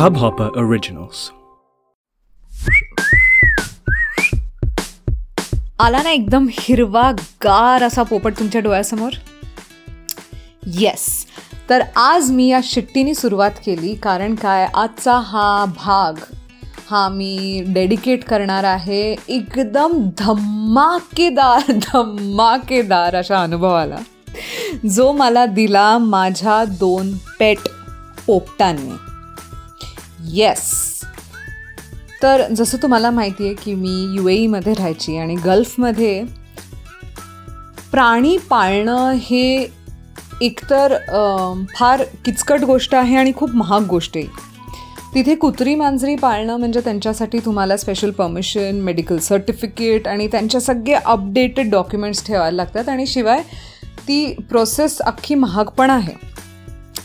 Hubhopper Originals. आला ना एकदम हिरवा गार असा पोपट तुमच्या डोळ्यासमोर? येस तर आज मी या शिट्टीने सुरुवात केली कारण काय? आजचा हा भाग हा मी डेडिकेट करणार आहे एकदम धमाकेदार धमाकेदार अशा अनुभवाला. जो मला दिला माझ्या दोन पेट पोपटांनी. येस तर जसं तुम्हाला माहिती आहे की मी यू ए ईमध्ये राहायची आणि गल्फमध्ये प्राणी पाळणं हे एकतर फार किचकट गोष्ट आहे आणि खूप महाग गोष्ट आहे. तिथे कुत्री मांजरी पाळणं म्हणजे त्यांच्यासाठी तुम्हाला स्पेशल परमिशन मेडिकल सर्टिफिकेट आणि त्यांच्या सगळे अपडेटेड डॉक्युमेंट्स ठेवायला लागतात आणि शिवाय ती प्रोसेस अख्खी महाग पण आहे.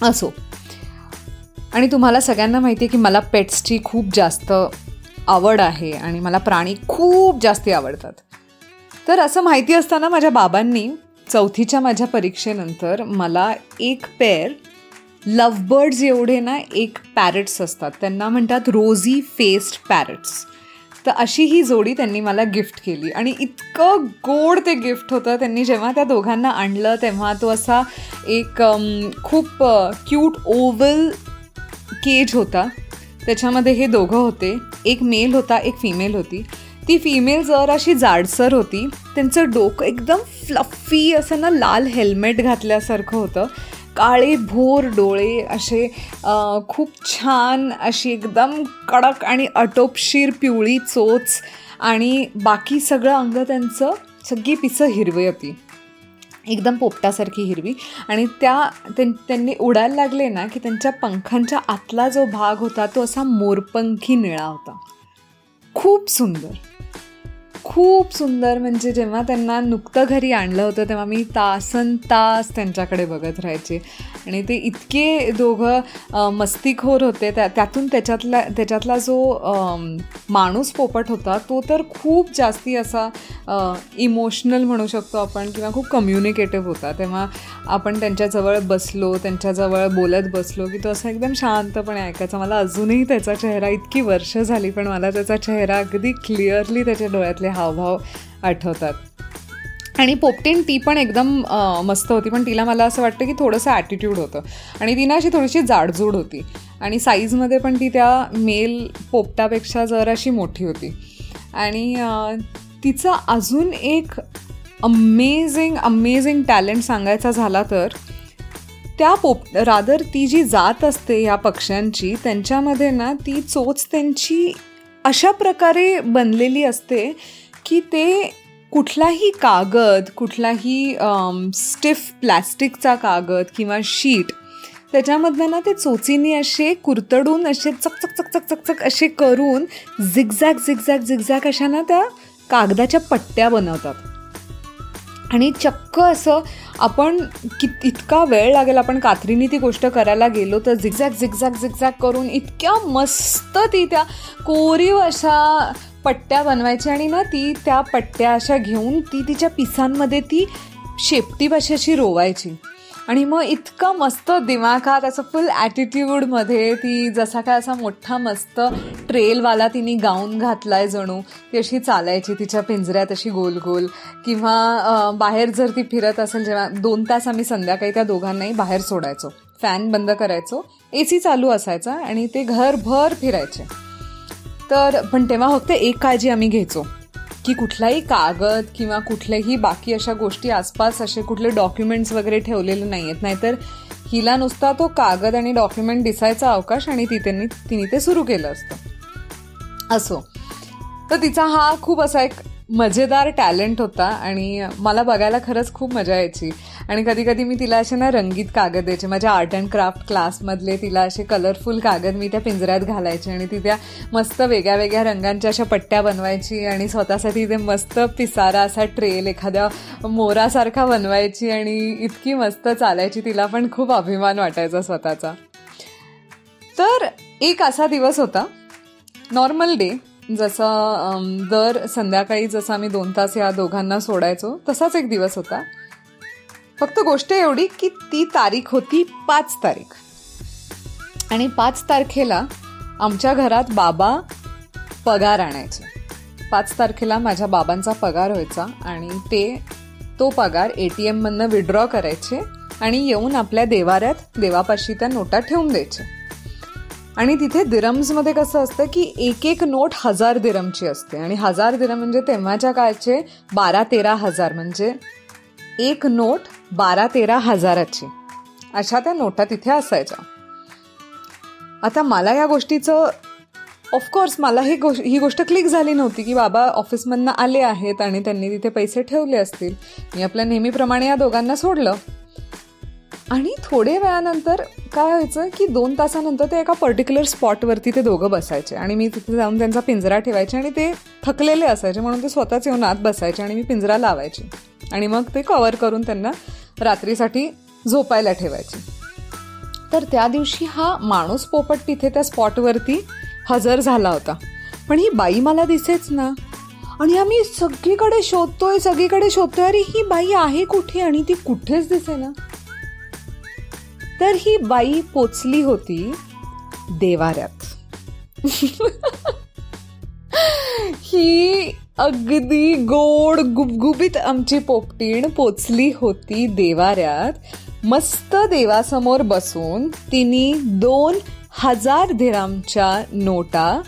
असो. आणि तुम्हाला सगळ्यांना माहिती आहे की मला पेट्सची खूप जास्त आवड आहे आणि मला प्राणी खूप जास्ती आवडतात. तर असं माहिती असताना माझ्या बाबांनी चौथीच्या माझ्या परीक्षेनंतर मला एक पेअर लव्हबर्ड्स एवढे ना एक पॅरेट्स असतात. त्यांना म्हणतात रोझी फेस्ड पॅरेट्स तर अशी ही जोडी त्यांनी मला गिफ्ट केली. आणि इतकं गोड ते गिफ्ट होतं त्यांनी जेव्हा त्या दोघांना आणलं तेव्हा तो असा एक खूप क्यूट ओवल केज होता. त्याच्यामध्ये हे दोघं होते. एक मेल होता एक फिमेल होती. ती फिमेल जर अशी जाडसर होती त्यांचं डोकं एकदम फ्लफी असं ना लाल हेल्मेट घातल्यासारखं होतं. काळे भोर डोळे असे खूप छान अशी एकदम कडक आणि अटोपशीर पिवळी चोच आणि बाकी सगळं अंग त्यांचं सगळी पिसं हिरवी होती. एकदम पोपटासारखी हिरवी. आणि त्या त्यां- त्यांनी उडायला लागले ना की त्यांच्या पंखांच्या आतला जो भाग होता तो असा मोरपंखी निळा होता. खूप सुंदर. खूप सुंदर म्हणजे जेव्हा त्यांना नुकतं घरी आणलं होतं तेव्हा मी तासन तास त्यांच्याकडे बघत राहायचे. आणि ते इतके दोघं मस्तीखोर होते. त्या त्यातून त्याच्यातला त्याच्यातला जो माणूस पोपट होता तो तर खूप जास्ती असा इमोशनल म्हणू शकतो आपण किंवा खूप कम्युनिकेटिव्ह होता. तेव्हा आपण त्यांच्याजवळ बसलो त्यांच्याजवळ बोलत बसलो की तो असा एकदम शांतपणे ऐकायचा. मला अजूनही त्याचा चेहरा इतकी वर्ष झाली पण मला त्याचा चेहरा अगदी क्लिअरली त्याच्या डोळ्यातले हावभाव आठवतात. आणि पोपटीन ती पण एकदम मस्त होती. पण तिला मला असं वाटतं की थोडंसं ॲटिट्यूड होतं. आणि ती ना अशी थोडीशी जाडजूड होती. आणि साईजमध्ये पण ती त्या मेल पोपटापेक्षा जर अशी मोठी होती. आणि तिचं अजून एक अमेझिंग अमेझिंग टॅलेंट सांगायचा झाला तर त्या पोप रादर ती जी जात असते या पक्ष्यांची त्यांच्यामध्ये ना ती चोच त्यांची अशा प्रकारे बनलेली असते की ते कुठलाही कागद कुठलाही स्टिफ प्लॅस्टिकचा कागद किंवा शीट त्याच्यामधनं ना ते चोचीने असे कुरतडून असे चक चकचक चक चक असे करून झिगझॅग झिगझॅग झिगझॅग अशा ना त्या कागदाच्या पट्ट्या बनवतात. आणि चक्क असं आपण कित इतका वेळ लागेल आपण कात्रीने ती गोष्ट करायला गेलो तर झिगझॅग झिगझॅग झिगझॅग करून इतक्या मस्त ती त्या कोरीव अशा पट्ट्या बनवायची आणि ना ती त्या पट्ट्या अशा घेऊन ती तिच्या पिसांमध्ये ती शेपटी अशी रोवायची. आणि मग इतकं मस्त दिमाखात असं फुल ॲटिट्यूडमध्ये ती जसा काय असा मोठा मस्त ट्रेलवाला तिने गाऊन घातलाय जणू ती अशी चालायची तिच्या पिंजऱ्यात अशी गोल गोल किंवा बाहेर जर ती फिरत असेल जेव्हा दोन तास आम्ही संध्याकाळी त्या दोघांनाही बाहेर सोडायचो. फॅन बंद करायचो. ए सी चालू असायचा आणि ते घरभर फिरायचे. तर पण तेव्हा फक्त एक काळजी आम्ही घ्यायचो. की कुठलाही कागद किंवा कुठल्याही बाकी अशा गोष्टी आसपास असे कुठले डॉक्युमेंट्स वगैरे ठेवलेले नाही आहेत नाहीतर हिला नुसता तो कागद आणि डॉक्युमेंट दिसायचा अवकाश आणि ती त्यांनी तिने ते सुरू केलं असतं. असो. तर तिचा हा खूप असा एक मजेदार टॅलेंट होता आणि मला बघायला खरंच खूप मजा यायची. आणि कधी कधी मी तिला असे ना रंगीत कागद द्यायचे. माझ्या आर्ट अँड क्राफ्ट क्लासमधले तिला असे कलरफुल कागद मी त्या पिंजऱ्यात घालायचे आणि ती त्या मस्त वेगळ्या वेगळ्या रंगांच्या अशा पट्ट्या बनवायची आणि स्वतःसाठी ते मस्त पिसारा असा ट्रेल एखाद्या मोरासारखा बनवायची आणि इतकी मस्त चालायची. तिला पण खूप अभिमान वाटायचा स्वतःचा. तर एक असा दिवस होता. नॉर्मल डे जसं दर संध्याकाळी जसं आम्ही दोन तास या दोघांना सोडायचो तसाच एक दिवस होता. फक्त गोष्ट एवढी की ती तारीख होती पाच तारीख. आणि पाच तारखेला आमच्या घरात बाबा पगार आणायचे. पाच तारखेला माझ्या बाबांचा पगार व्हायचा आणि ते तो पगार ए टी एममधनं विड्रॉ करायचे आणि येऊन आपल्या देवाऱ्यात देवापाशी त्या नोटा ठेवून द्यायचे. आणि तिथे दिरम्समध्ये कसं असतं की एक एक नोट हजार दिरमची असते. आणि हजार दिरम म्हणजे तेव्हाच्या काळचे बारा तेरा हजार. म्हणजे एक नोट बारा तेरा हजाराची. अशा त्या नोटा तिथे असायच्या. आता मला या गोष्टीचं ऑफकोर्स मला ही गोष्ट ही गोष्ट क्लिक झाली नव्हती की बाबा ऑफिसमधनं आले आहेत आणि त्यांनी तिथे पैसे ठेवले असतील. मी आपल्या नेहमीप्रमाणे या दोघांना सोडलं. आणि थोडे वेळानंतर काय व्हायचं की दोन तासानंतर ते एका पर्टिक्युलर स्पॉटवरती ते दोघं बसायचे. आणि मी तिथे जाऊन त्यांचा पिंजरा ठेवायचे आणि ते थकलेले असायचे. म्हणून ते स्वतःच येऊन आत बसायचे आणि मी पिंजरा लावायचे. आणि मग ते कवर करून त्यांना रात्रीसाठी झोपायला ठेवायचे. तर त्या दिवशी हा माणूस पोपट तिथे त्या स्पॉटवरती हजर झाला होता. पण ही बाई मला दिसेच ना. आणि आम्ही सगळीकडे शोधतोय सगळीकडे शोधतोय. अरे ही बाई आहे कुठे? आणि ती कुठेच दिसे ना तर ही बाई पोचली होती देवाऱ्यात. ही अगदी गोड गुबगुबीत आमची पोपटीण पोचली होती देवाऱ्यात. मस्त देवासमोर बसून तिने दोन हजार धिरामच्या नोटा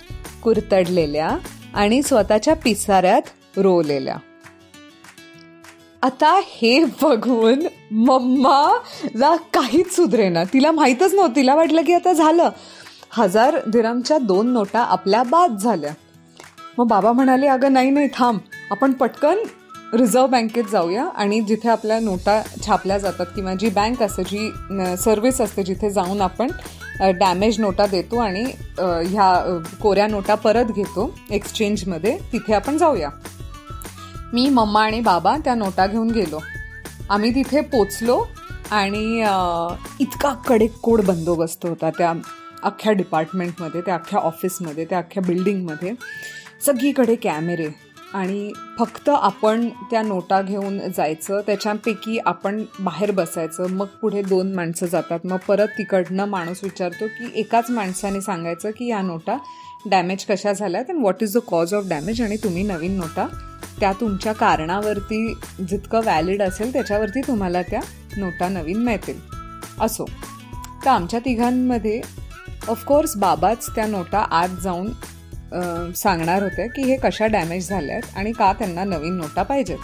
कुरतडलेल्या आणि स्वतःच्या पिसाऱ्यात रोवलेल्या. आता हे बघून मम्माला काहीच सुधरेना तिला माहीतच नव्हतं. तिला वाटलं की आता झालं. हजार दिरामच्या दोन नोटा आपल्या बाद झाल्या. मग बाबा म्हणाले अगं नाही नाही थांब. आपण पटकन रिझर्व्ह बँकेत जाऊया आणि जिथे आपल्या नोटा छापल्या जातात किंवा जी बँक असते जी सर्व्हिस असते जिथे जाऊन आपण डॅमेज नोटा देतो आणि ह्या कोऱ्या नोटा परत घेतो एक्सचेंजमध्ये तिथे आपण जाऊया. मी मम्मा आणि बाबा त्या नोटा घेऊन गेलो. आम्ही तिथे पोचलो आणि इतका कोड बंदोबस्त होता त्या अख्ख्या डिपार्टमेंटमध्ये त्या अख्ख्या ऑफिसमध्ये त्या अख्ख्या बिल्डिंगमध्ये. सगळीकडे कॅमेरे आणि फक्त आपण त्या नोटा घेऊन जायचं त्याच्यापैकी आपण बाहेर बसायचं. मग पुढे दोन माणसं जातात. मग परत तिकडनं माणूस विचारतो की एकाच माणसाने सांगायचं की या नोटा डॅमेज कशा झाल्यात? And what is the cause of damage आणि तुम्ही नवीन नोटा त्या तुमच्या कारणावरती जितकं व्हॅलिड असेल त्याच्यावरती तुम्हाला त्या नोटा नवीन मिळतील. असो. तर आमच्या तिघांमध्ये ऑफकोर्स बाबाच त्या नोटा आत जाऊन सांगणार होते की हे कशा डॅमेज झाल्या आहेत आणि का त्यांना नवीन नोटा पाहिजेत.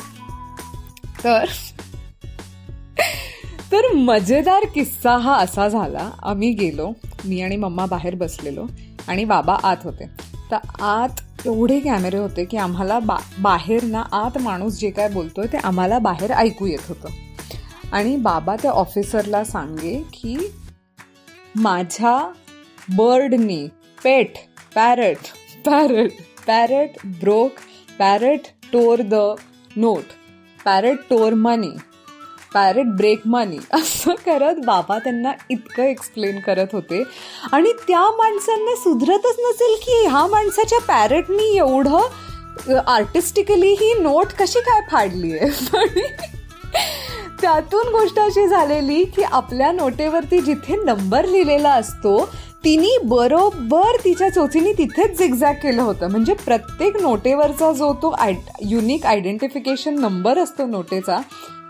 तर तर मजेदार किस्सा हा असा झाला. आम्ही गेलो मी आणि मम्मा बाहेर बसलेलो आणि बाबा आत होते. तर आत एवढे कॅमेरे होते की आम्हाला बा बाहेर ना आत माणूस जे काय बोलतो आहे ते आम्हाला बाहेर ऐकू येत होतं. आणि बाबा त्या ऑफिसरला सांगे की माझ्या बर्डनी pet parrot parrot parrot broke parrot tore the note parrot tore money parrot break money. असं करत बाबा त्यांना इतकं एक्सप्लेन करत होते. आणि त्या माणसांना सुधरतच नसेल की ह्या माणसाच्या पॅरेटनी एवढं आर्टिस्टिकली ही नोट कशी काय फाडली आहे त्यातून गोष्ट अशी झालेली की आपल्या नोटेवरती जिथे नंबर लिहिलेला असतो तिने बरोबर तिच्या चोचीने तिथेच झिगझॅग केलं होतं. म्हणजे प्रत्येक नोटेवरचा जो तो आय युनिक आयडेंटिफिकेशन नंबर असतो नोटेचा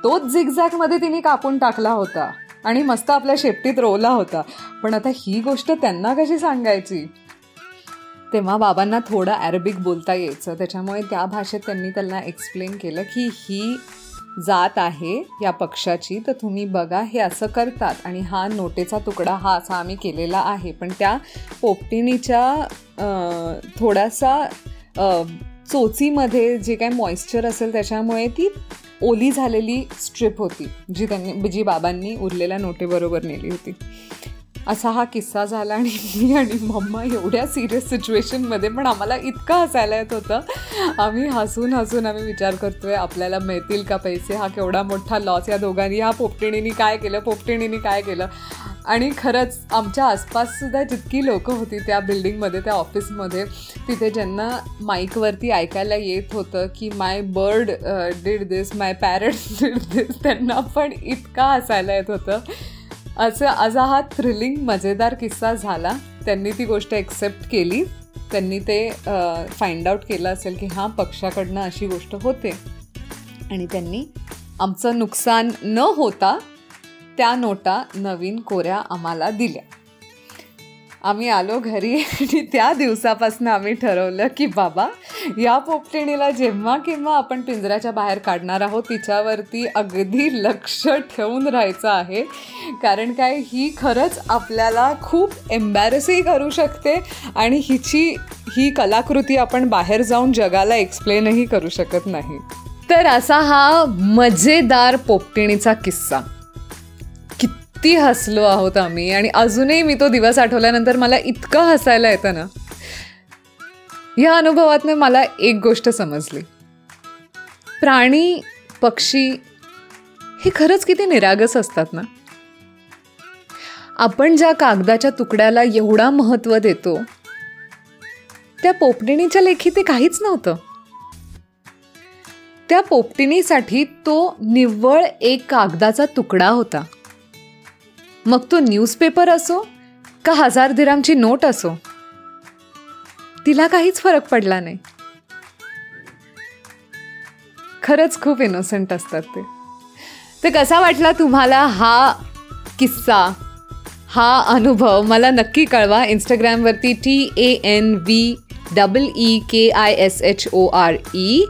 तोच झिगझॅगमध्ये तिने कापून टाकला होता आणि मस्त आपल्या शेपटीत रोवला होता. पण आता ही गोष्ट त्यांना कशी सांगायची? तेव्हा बाबांना थोडं अरेबिक बोलता यायचं. त्याच्यामुळे त्या भाषेत त्यांनी त्यांना एक्सप्लेन केलं की ही जात आहे या पक्षाची तर तुम्ही बघा हे असं करतात आणि हा नोटेचा तुकडा हा असा आम्ही केलेला आहे. पण त्या पोपटिणीच्या थोडासा चोचीमध्ये जे काय मॉइश्चर असेल त्याच्यामुळे ती ओली झालेली स्ट्रिप होती जी त्यांनी जी बाबांनी उरलेल्या नोटेबरोबर नेली होती. असा हा किस्सा झाला आणि मी आणि मम्मा एवढ्या सिरियस सिच्युएशनमध्ये पण आम्हाला इतकं हसायला येत होतं. आम्ही हसून हसून आम्ही विचार करतोय आपल्याला मिळतील का पैसे? हा केवढा मोठा लॉस या दोघांनी ह्या पोपटिणीनी काय केलं? पोपटिणीनी काय केलं? आणि खरंच आमच्या आसपाससुद्धा जितकी लोकं होती त्या बिल्डिंगमध्ये त्या ऑफिसमध्ये तिथे ज्यांना माईकवरती ऐकायला येत होतं की my bird did this my parrots did this त्यांना पण इतका हसायला येत होतं. असं असा हा थ्रिलिंग मजेदार किस्सा झाला. त्यांनी ती गोष्ट एक्सेप्ट केली. त्यांनी ते uh, फाइंड आउट केलं असेल की हां पक्षाकडनं अशी गोष्ट होते. आणि त्यांनी आमचं नुकसान न होता त्या नोटा नवीन कोऱ्या आम्हाला दिल्या. आम्ही आलो घरी आणि त्या दिवसापासून आम्ही ठरवलं की बाबा या पोपटिणीला जेव्हा केव्हा आपण पिंजऱ्याच्या बाहेर काढणार आहोत तिच्यावरती अगदी लक्ष ठेवून राहायचं आहे. कारण काय ही खरंच आपल्याला खूप एम्बॅरसही करू शकते आणि हिची ही कलाकृती आपण बाहेर जाऊन जगाला एक्सप्लेनही करू शकत नाही. तर असा हा मजेदार पोपटिणीचा किस्सा. किती हसलो आहोत आम्ही. आणि अजूनही मी तो दिवस आठवल्यानंतर मला इतकं हसायला येतं ना. या अनुभवातनं मला एक गोष्ट समजली. प्राणी पक्षी हे खरंच किती निरागस असतात ना. आपण ज्या कागदाच्या तुकड्याला एवढा महत्त्व देतो त्या पोपटिणीच्या लेखी ते काहीच नव्हतं. त्या पोपटिणीसाठी तो निव्वळ एक कागदाचा तुकडा होता. मग तो न्यूजपेपर असो का हजार दिरामची नोट असो? तिला काहीच फरक पडला नाही. खरंच खूप इनोसंट असतात ते. तर कसा वाटला तुम्हाला हा किस्सा? हा अनुभव मला नक्की कळवा. इंस्टाग्रामवरती T A N V double E K I S H O R E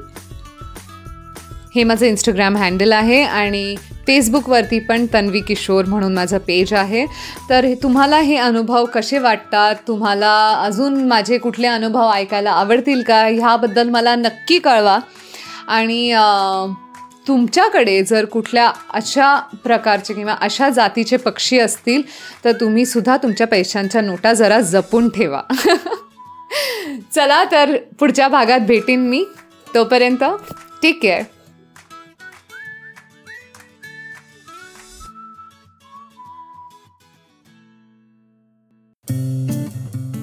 हे माझं इंस्टाग्राम हँडल आहे आणि फेसबुकवरती पण तन्वी किशोर म्हणून माझं पेज आहे. तर तुम्हाला हे अनुभव कसे वाटतात? तुम्हाला अजून माझे कुठले अनुभव ऐकायला आवडतील का? ह्याबद्दल मला नक्की कळवा. आणि तुमच्याकडे जर कुठल्या अशा प्रकारचे किंवा अशा जातीचे पक्षी असतील तर तुम्ही सुद्धा तुमच्या पैशांच्या नोटा जरा जपून ठेवा. चला तर पुढच्या भागात भेटीन मी. तोपर्यंत टेक केअर